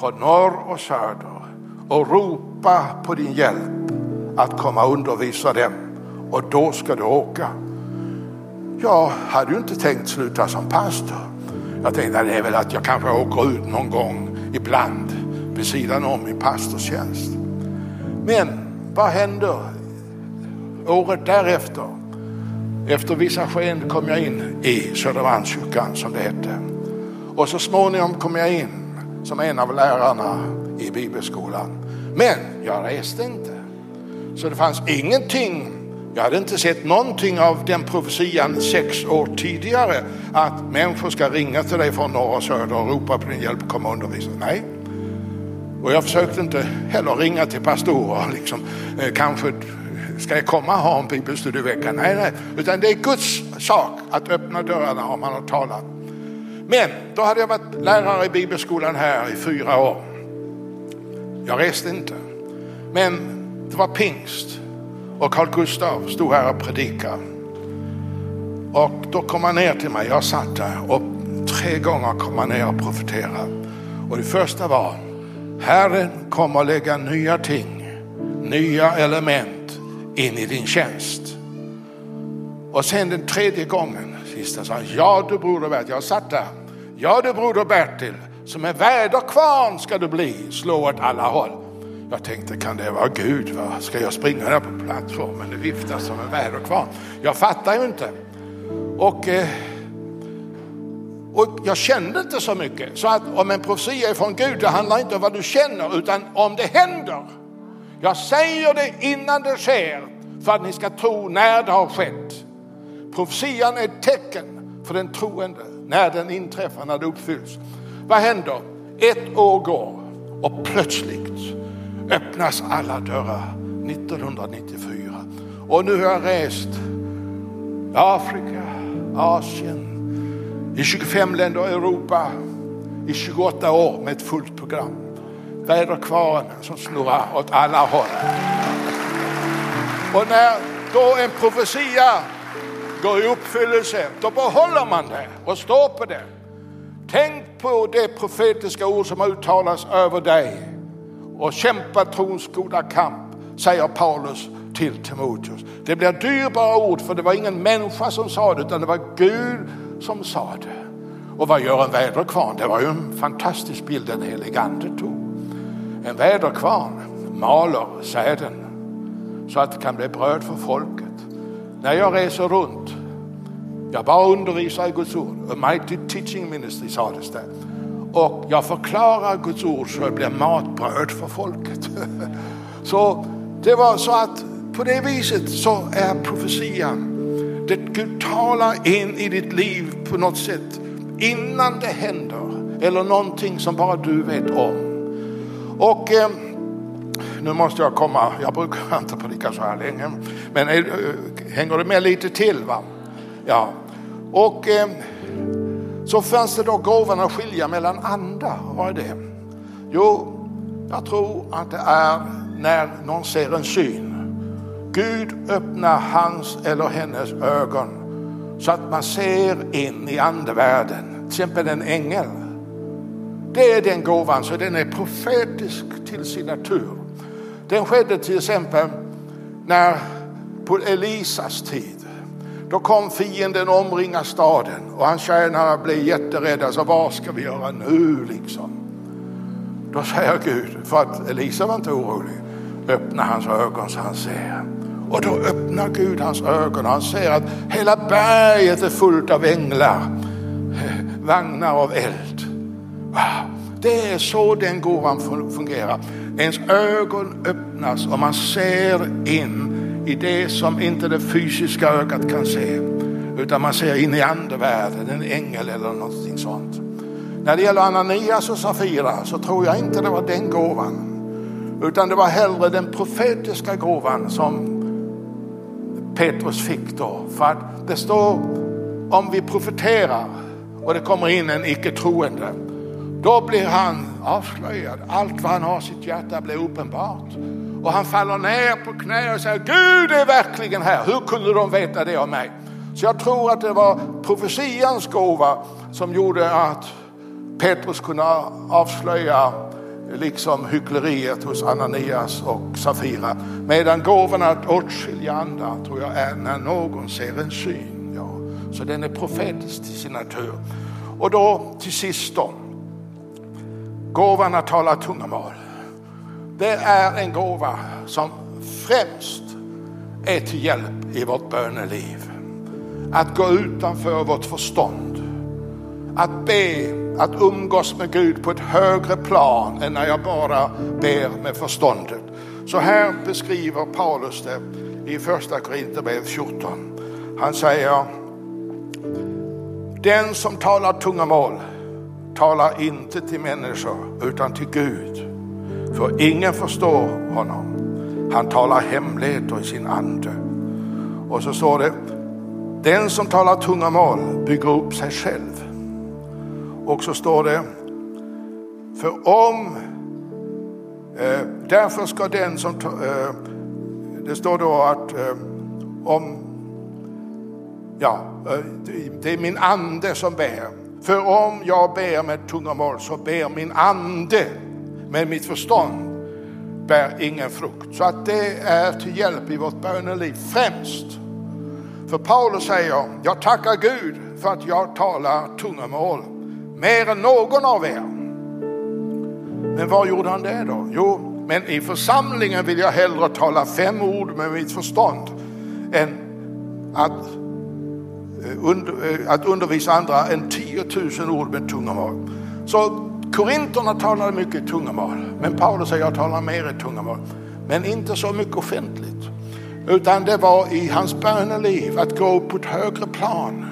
från norr och söder och ropa på din hjälp att komma och undervisa dem och då ska du åka. Jag hade ju inte tänkt sluta som pastor. Jag tänkte att det är väl att jag kanske åker ut någon gång ibland vid sidan om min pastorstjänst. Men vad händer året därefter? Efter vissa sken kom jag in i Södermalmskyrkan som det hette. Och så småningom kom jag in som en av lärarna i bibelskolan. Men jag reste inte. Så det fanns ingenting, jag hade inte sett någonting av den profetian sex år tidigare att människor ska ringa till dig från norr och söder och ropa på din hjälp, komma och undervisa. Nej, och jag försökte inte heller ringa till pastorer, liksom, eh, kanske ska jag komma och ha en bibelstudievecka? Nej, nej, utan det är Guds sak att öppna dörrarna om han har talat. Men då hade jag varit lärare i bibelskolan här i fyra år. Jag reste inte. Men det var pingst och Carl Gustav stod här och predikade. Och då kom han ner till mig, jag satt där och tre gånger kom han ner och profeterade. Och det första var, Herren kommer att lägga nya ting, nya element in i din tjänst. Och sen den tredje gången, sista sa han, ja du broder Bertil, jag satt där. Ja du broder Bertil, som en väderkvarn ska du bli, slå åt alla håll. Jag tänkte, kan det vara Gud? Va? Ska jag springa där på plattformen och vifta som en väderkvarn? Jag fattar ju inte. Och, eh, och jag kände inte så mycket. Så att om en profetia är från Gud, det handlar inte om vad du känner, utan om det händer. Jag säger det innan det sker, för att ni ska tro när det har skett. Profetian är ett tecken för den troende, när den inträffar, när det uppfylls. Vad händer? Ett år går och plötsligt öppnas alla dörrar 1994. Och nu har jag rest i Afrika, Asien, i 25 länder i Europa i 28 år med ett fullt program. Väderkvarnen som snurrar åt alla håll. Och när då en profetia går i uppfyllelse, då behåller man det och står på det. Tänk på det profetiska ord som har uttalats över dig och kämpa trons goda kamp, säger Paulus till Timoteus. Det blir dyrbara ord för det var ingen människa som sa det utan det var Gud som sa det. Och vad gör en väderkvarn? Det var ju en fantastisk bild den helige ande tog. En väderkvarn maler säden så att det kan bli bröd för folket. När jag reser runt, jag bara undervisar i Guds ord, a mighty teaching ministry sades det och jag förklarar Guds ord så det blir matbröd för folket. Så det var så att på det viset så är profetian, det Gud talar in i ditt liv på något sätt innan det händer eller någonting som bara du vet om. Och eh, nu måste jag komma, jag brukar inte predika så här länge, men eh, hänger du med lite till? va? Ja, och eh, så fanns det då gåvan att skilja mellan andar. Vad är det? Jo, jag tror att det är när någon ser en syn. Gud öppnar hans eller hennes ögon så att man ser in i andevärlden. Till exempel en ängel. Det är den gåvan, så den är profetisk till sin natur. Den skedde till exempel när på Elisas tid då kom fienden och omringade staden och hans tjänare blev jätterädda. Så vad ska vi göra nu liksom? Då säger Gud, för att Elisa var inte orolig, öppna hans ögon så han ser. Och då öppnar Gud hans ögon och han ser att hela berget är fullt av änglar, vagnar av eld. Wow. Det är så den gåvan fungerar. Ens ögon öppnas och man ser in i det som inte det fysiska ögat kan se. Utan man ser in i andevärlden, en ängel eller någonting sånt. När det gäller Ananias och Safira så tror jag inte det var den gåvan. Utan det var hellre den profetiska gåvan som Petrus fick då. För att det står om vi profeterar och det kommer in en icke troende. Då blir han avslöjad. Allt vad han har i sitt hjärta blir uppenbart. Och han faller ner på knä och säger Gud är verkligen här. Hur kunde de veta det om mig? Så jag tror att det var profetians gåva som gjorde att Petrus kunde avslöja liksom hyckleriet hos Ananias och Safira. Medan gåvan att åtskilja andra tror jag är när någon ser en syn. Ja. Så den är profetisk till sin natur. Och då till sist då. Gåvan att tala tungomål. Det är en gåva som främst är till hjälp i vårt böneliv. Att gå utanför vårt förstånd. Att be, att umgås med Gud på ett högre plan än när jag bara ber med förståndet. Så här beskriver Paulus det i första Korinthierbrevet 14. Han säger, den som talar tungomål talar inte till människor utan till Gud. För ingen förstår honom. Han talar hemligheter i sin ande. Och så står det, den som talar tungomål bygger upp sig själv. Och så står det, för om, eh, därför ska den som, eh, det står då att eh, om, ja, eh, det är min ande som ber. För om jag ber med tungomål så ber min ande, med mitt förstånd bär ingen frukt. Så att det är till hjälp i vårt böneliv främst. För Paulus säger, jag tackar Gud för att jag talar tungomål mer än någon av er. Men vad gjorde han det då? Jo, men i församlingen vill jag hellre tala fem ord med mitt förstånd än att, Eh, eh, att undervisa andra än 10 000 ord med tungomål. Så Korinterna talade mycket i tungomål, men Paulus säger jag talar mer i tungomål. Men inte så mycket offentligt. Utan det var i hans böneliv att gå upp på ett högre plan.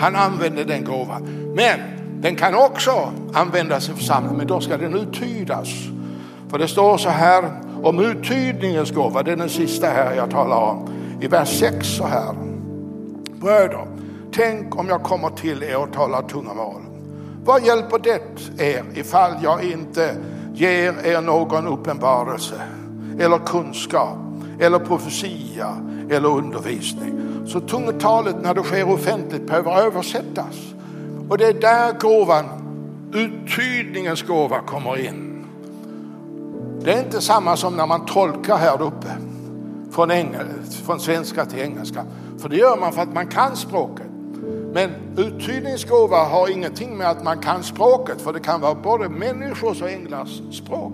Han använde den gåvan. Men den kan också användas i församlingen, men då ska den uttydas. För det står så här om uttydningens gåva, det är den sista här jag talar om. I vers 6 så här. Bröder, tänk om jag kommer till er och talar tungomål. Vad hjälper det er ifall jag inte ger er någon uppenbarelse eller kunskap eller profetia eller undervisning? Så tungotalet när det sker offentligt behöver översättas. Och det är där gåvan, uttydningens gåva kommer in. Det är inte samma som när man tolkar här uppe från, engel, från svenska till engelska. För det gör man för att man kan språket. Men uttydningsgåva har ingenting med att man kan språket, för det kan vara både människors och änglars språk.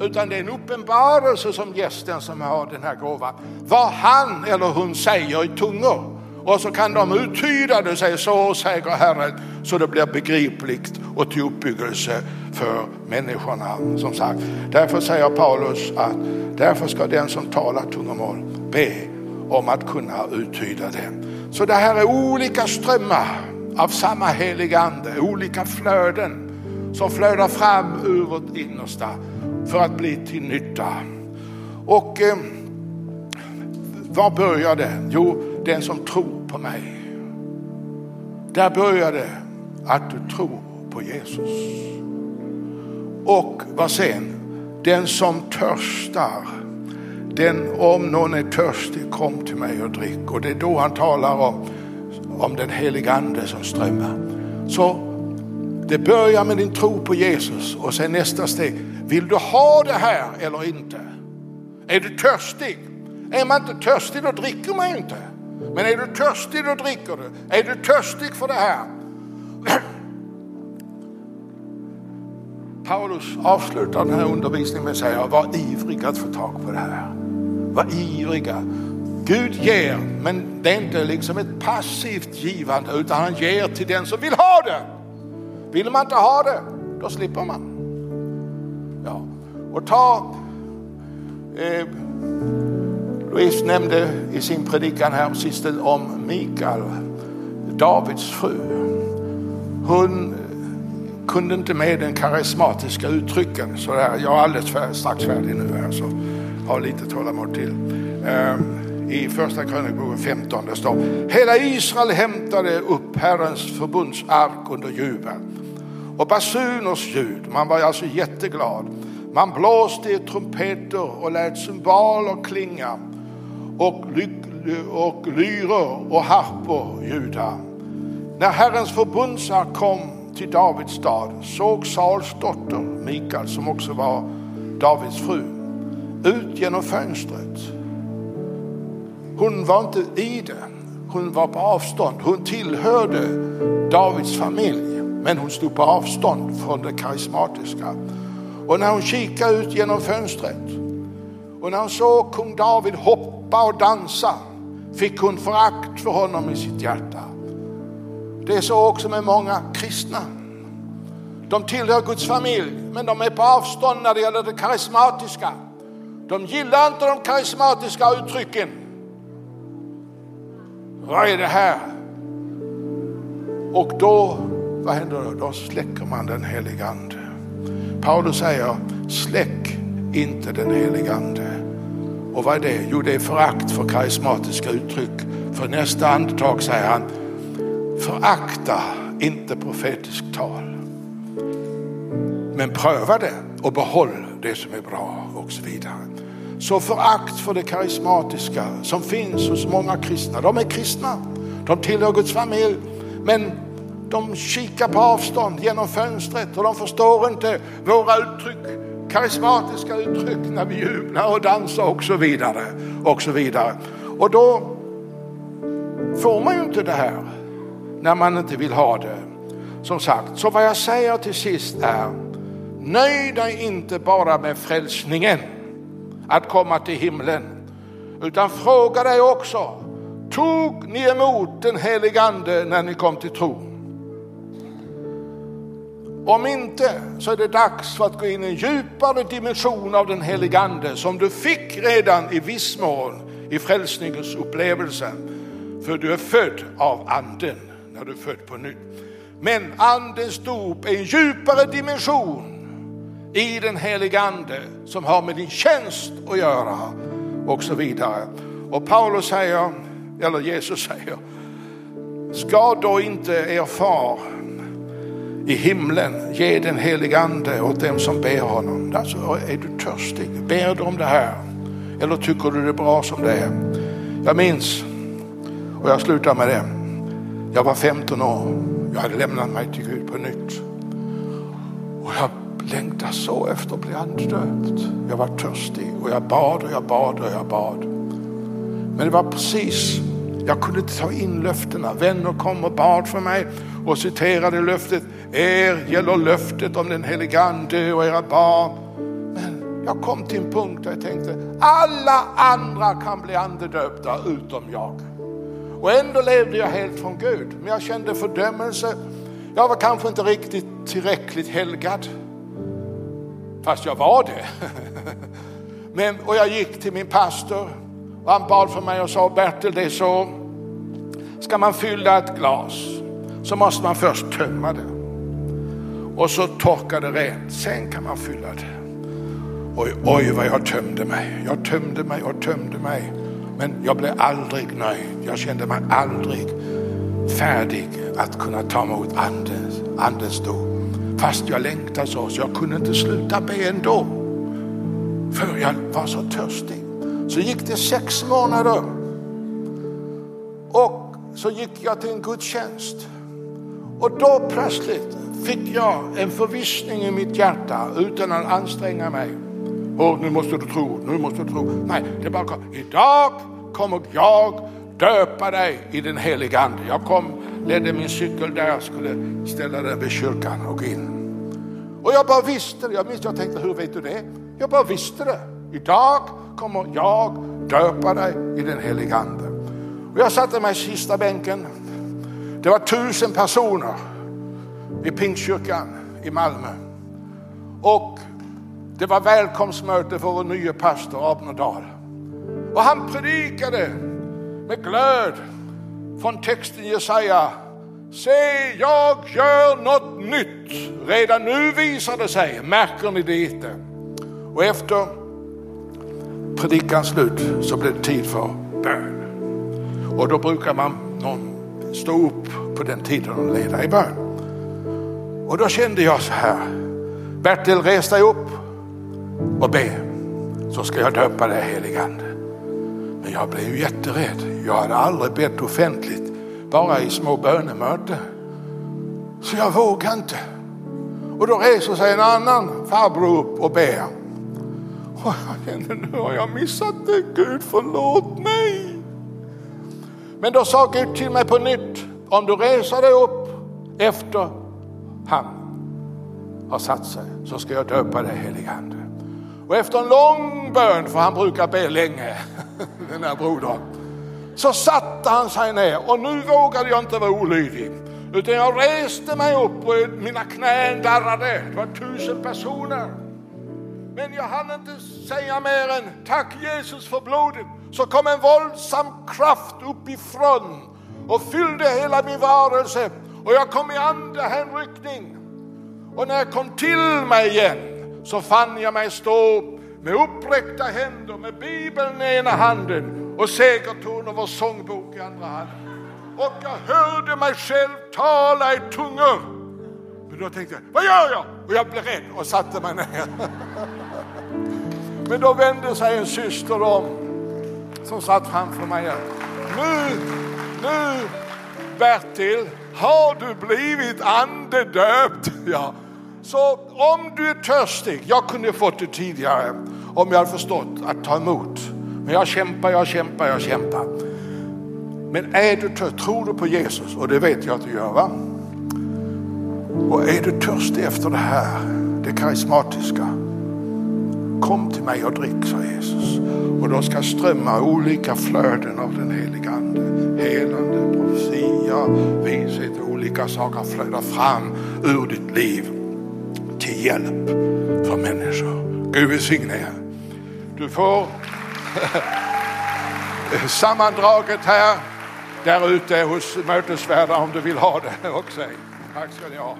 Utan det är en uppenbarelse som gästen som har den här gåvan. Vad han eller hon säger i tungor. Och så kan de uttyda det och säga så säger Herren så det blir begripligt och till uppbyggelse för människorna. Som sagt. Därför säger Paulus att därför ska den som talar tungomål be om att kunna uttyda det. Så det här är olika strömmar av samma heliga ande, olika flöden som flödar fram ur vårt innersta för att bli till nytta. Och eh, var börjar det? Jo, den som tror på mig. Där börjar det att du tror på Jesus. Och vad sen? Den som törstar den, om någon är törstig, kom till mig och drick. Och det är då han talar om, om den heliga ande som strömmar. Så det börjar med din tro på Jesus och sen nästa steg. Vill du ha det här eller inte? Är du törstig? Är man inte törstig då dricker man inte. Men är du törstig då dricker du. Är du törstig för det här? Paulus avslutar den här undervisningen med att säga var ivrig att få tag på det här. Var ivriga. Gud ger, men det är inte liksom ett passivt givande utan han ger till den som vill ha det. Vill man inte ha det, då slipper man. Ja. Och ta, eh, Louise nämnde i sin predikan här sisten om Mikael, Davids fru. Hon kunde inte med den karismatiska uttrycken. Så där, jag är alldeles strax färdig nu här så ha lite tålamod till. Ehm, I första krönikboken 15 det står Hela Israel hämtade upp Herrens förbundsark under jubel och basuners ljud. Man var alltså jätteglad. Man blåste i trumpeter och lät cymbaler klinga och, och lyror och harpor ljuda. När Herrens förbundsark kom till Davids stad såg Sauls dotter Mikael, som också var Davids fru, ut genom fönstret. Hon var inte i det, hon var på avstånd. Hon tillhörde Davids familj, men hon stod på avstånd från det karismatiska. Och när hon kikade ut genom fönstret och när hon såg kung David hoppa och dansa fick hon förakt för honom i sitt hjärta. Det är så också med många kristna. De tillhör Guds familj, men de är på avstånd när det gäller det karismatiska. De gillar inte de karismatiska uttrycken. Vad är det här? Och då, vad händer då? Då släcker man den helige ande. Paulus säger, släck inte den helige ande. Och vad är det? Jo, det är förakt för karismatiska uttryck. För nästa andetag säger han, Förakta inte profetiskt tal. Men pröva det och behåll det som är bra och så vidare. Så förakt för det karismatiska som finns hos många kristna. De är kristna, de tillhör Guds familj, men de kikar på avstånd genom fönstret och de förstår inte våra uttryck, karismatiska uttryck när vi jublar och dansar och så vidare. Och så vidare. Och då får man ju inte det här när man inte vill ha det. Som sagt, så vad jag säger till sist är, nöj dig inte bara med frälsningen, att komma till himlen, utan fråga dig också, tog ni emot den helige ande när ni kom till tro? Om inte så är det dags för att gå in i en djupare dimension av den helige ande som du fick redan i viss mån i frälsningens upplevelse. För du är född av anden när du är född på nytt. Men andens dop är en djupare dimension i den heliga ande som har med din tjänst att göra och så vidare. Och Paulus säger, eller Jesus säger, ska då inte er far i himlen ge den heliga ande åt dem som ber honom. Alltså, är du törstig? Ber du om det här? Eller tycker du det är bra som det är? Jag minns, och jag slutar med det. Jag var 15 år. Jag hade lämnat mig till Gud på nytt. Och jag Längtar så efter att bli andedöpt. Jag var törstig och jag bad och jag bad och jag bad. Men det var precis, jag kunde inte ta in löftena. Vänner kom och bad för mig och citerade löftet. Er gäller löftet om den helige ande och era barn. Men jag kom till en punkt där jag tänkte, alla andra kan bli andedöpta utom jag. Och ändå levde jag helt från Gud. Men jag kände fördömelse. Jag var kanske inte riktigt tillräckligt helgad. Fast jag var det. Men, och jag gick till min pastor och han bad för mig och sa Bertil det är så. Ska man fylla ett glas så måste man först tömma det. Och så torkar det rent. Sen kan man fylla det. Oj, oj vad jag tömde mig. Jag tömde mig och tömde mig. Men jag blev aldrig nöjd. Jag kände mig aldrig färdig att kunna ta emot andens, andens dop. Fast jag längtade så, så jag kunde inte sluta be ändå. För jag var så törstig. Så gick det sex månader. Och så gick jag till en gudstjänst. Och då plötsligt fick jag en förvissning i mitt hjärta utan att anstränga mig. Och nu måste du tro, nu måste du tro. Nej, det bara kom. Idag kommer jag döpa dig i den heliga ande. Jag kom, ledde min cykel där jag skulle ställa den vid kyrkan och in. Och jag bara visste det. Jag minns jag tänkte, hur vet du det? Jag bara visste det. Idag kommer jag döpa dig i den helige Ande. Och jag satte mig i sista bänken. Det var tusen personer i Pingstkyrkan i Malmö. Och det var välkomstmöte för vår nya pastor Abner Dahl. Och han predikade med glöd från texten Jesaja. Se, jag gör något nytt. Redan nu visar det sig. Märker ni det inte? Och efter predikans slut så blev det tid för bön. Och då brukar man någon stå upp på den tiden och leda i bön. Och då kände jag så här. Bertil, res dig upp och be. Så ska jag döpa dig heligande. Men jag blev ju jätterädd. Jag hade aldrig bett offentligt, bara i små bönemöten. Så jag vågade inte. Och då reser sig en annan farbror upp och ber. Och jag kände, nu har jag missat det. Gud förlåt mig. Men då sa Gud till mig på nytt, om du reser dig upp efter han har satt sig så ska jag döpa dig heligande. Och efter en lång bön, för han brukar be länge, den här brodern, så satte han sig ner och nu vågade jag inte vara olydig. Utan jag reste mig upp och mina knän darrade. Det var tusen personer. Men jag hann inte säga mer än tack Jesus för blodet. Så kom en våldsam kraft uppifrån och fyllde hela min varelse. Och jag kom i andra hänryckning. Och när jag kom till mig igen så fann jag mig stå med uppräckta händer med Bibeln i ena handen och segerton och vår sångbok i andra handen. Och jag hörde mig själv tala i tungor. Men då tänkte jag, vad gör jag? Och jag blev rädd och satte mig ner. Men då vände sig en syster om som satt framför mig. Nu, nu Bertil, har du blivit andedöpt? Ja. Så om du är törstig, jag kunde fått det tidigare om jag hade förstått att ta emot. Men jag kämpar, jag kämpar, jag kämpar. Men är du törstig, tror du på Jesus? Och det vet jag att du gör va? Och är du törstig efter det här, det karismatiska. Kom till mig och drick, sa Jesus. Och då ska strömma olika flöden av den heliga Ande. Helande, profetia, vishet, olika saker flöda fram ur ditt liv till hjälp för människor. Gud välsigne er. Du får sammandraget här där ute hos mötesvärdar om du vill ha det också. Tack ska ni ha.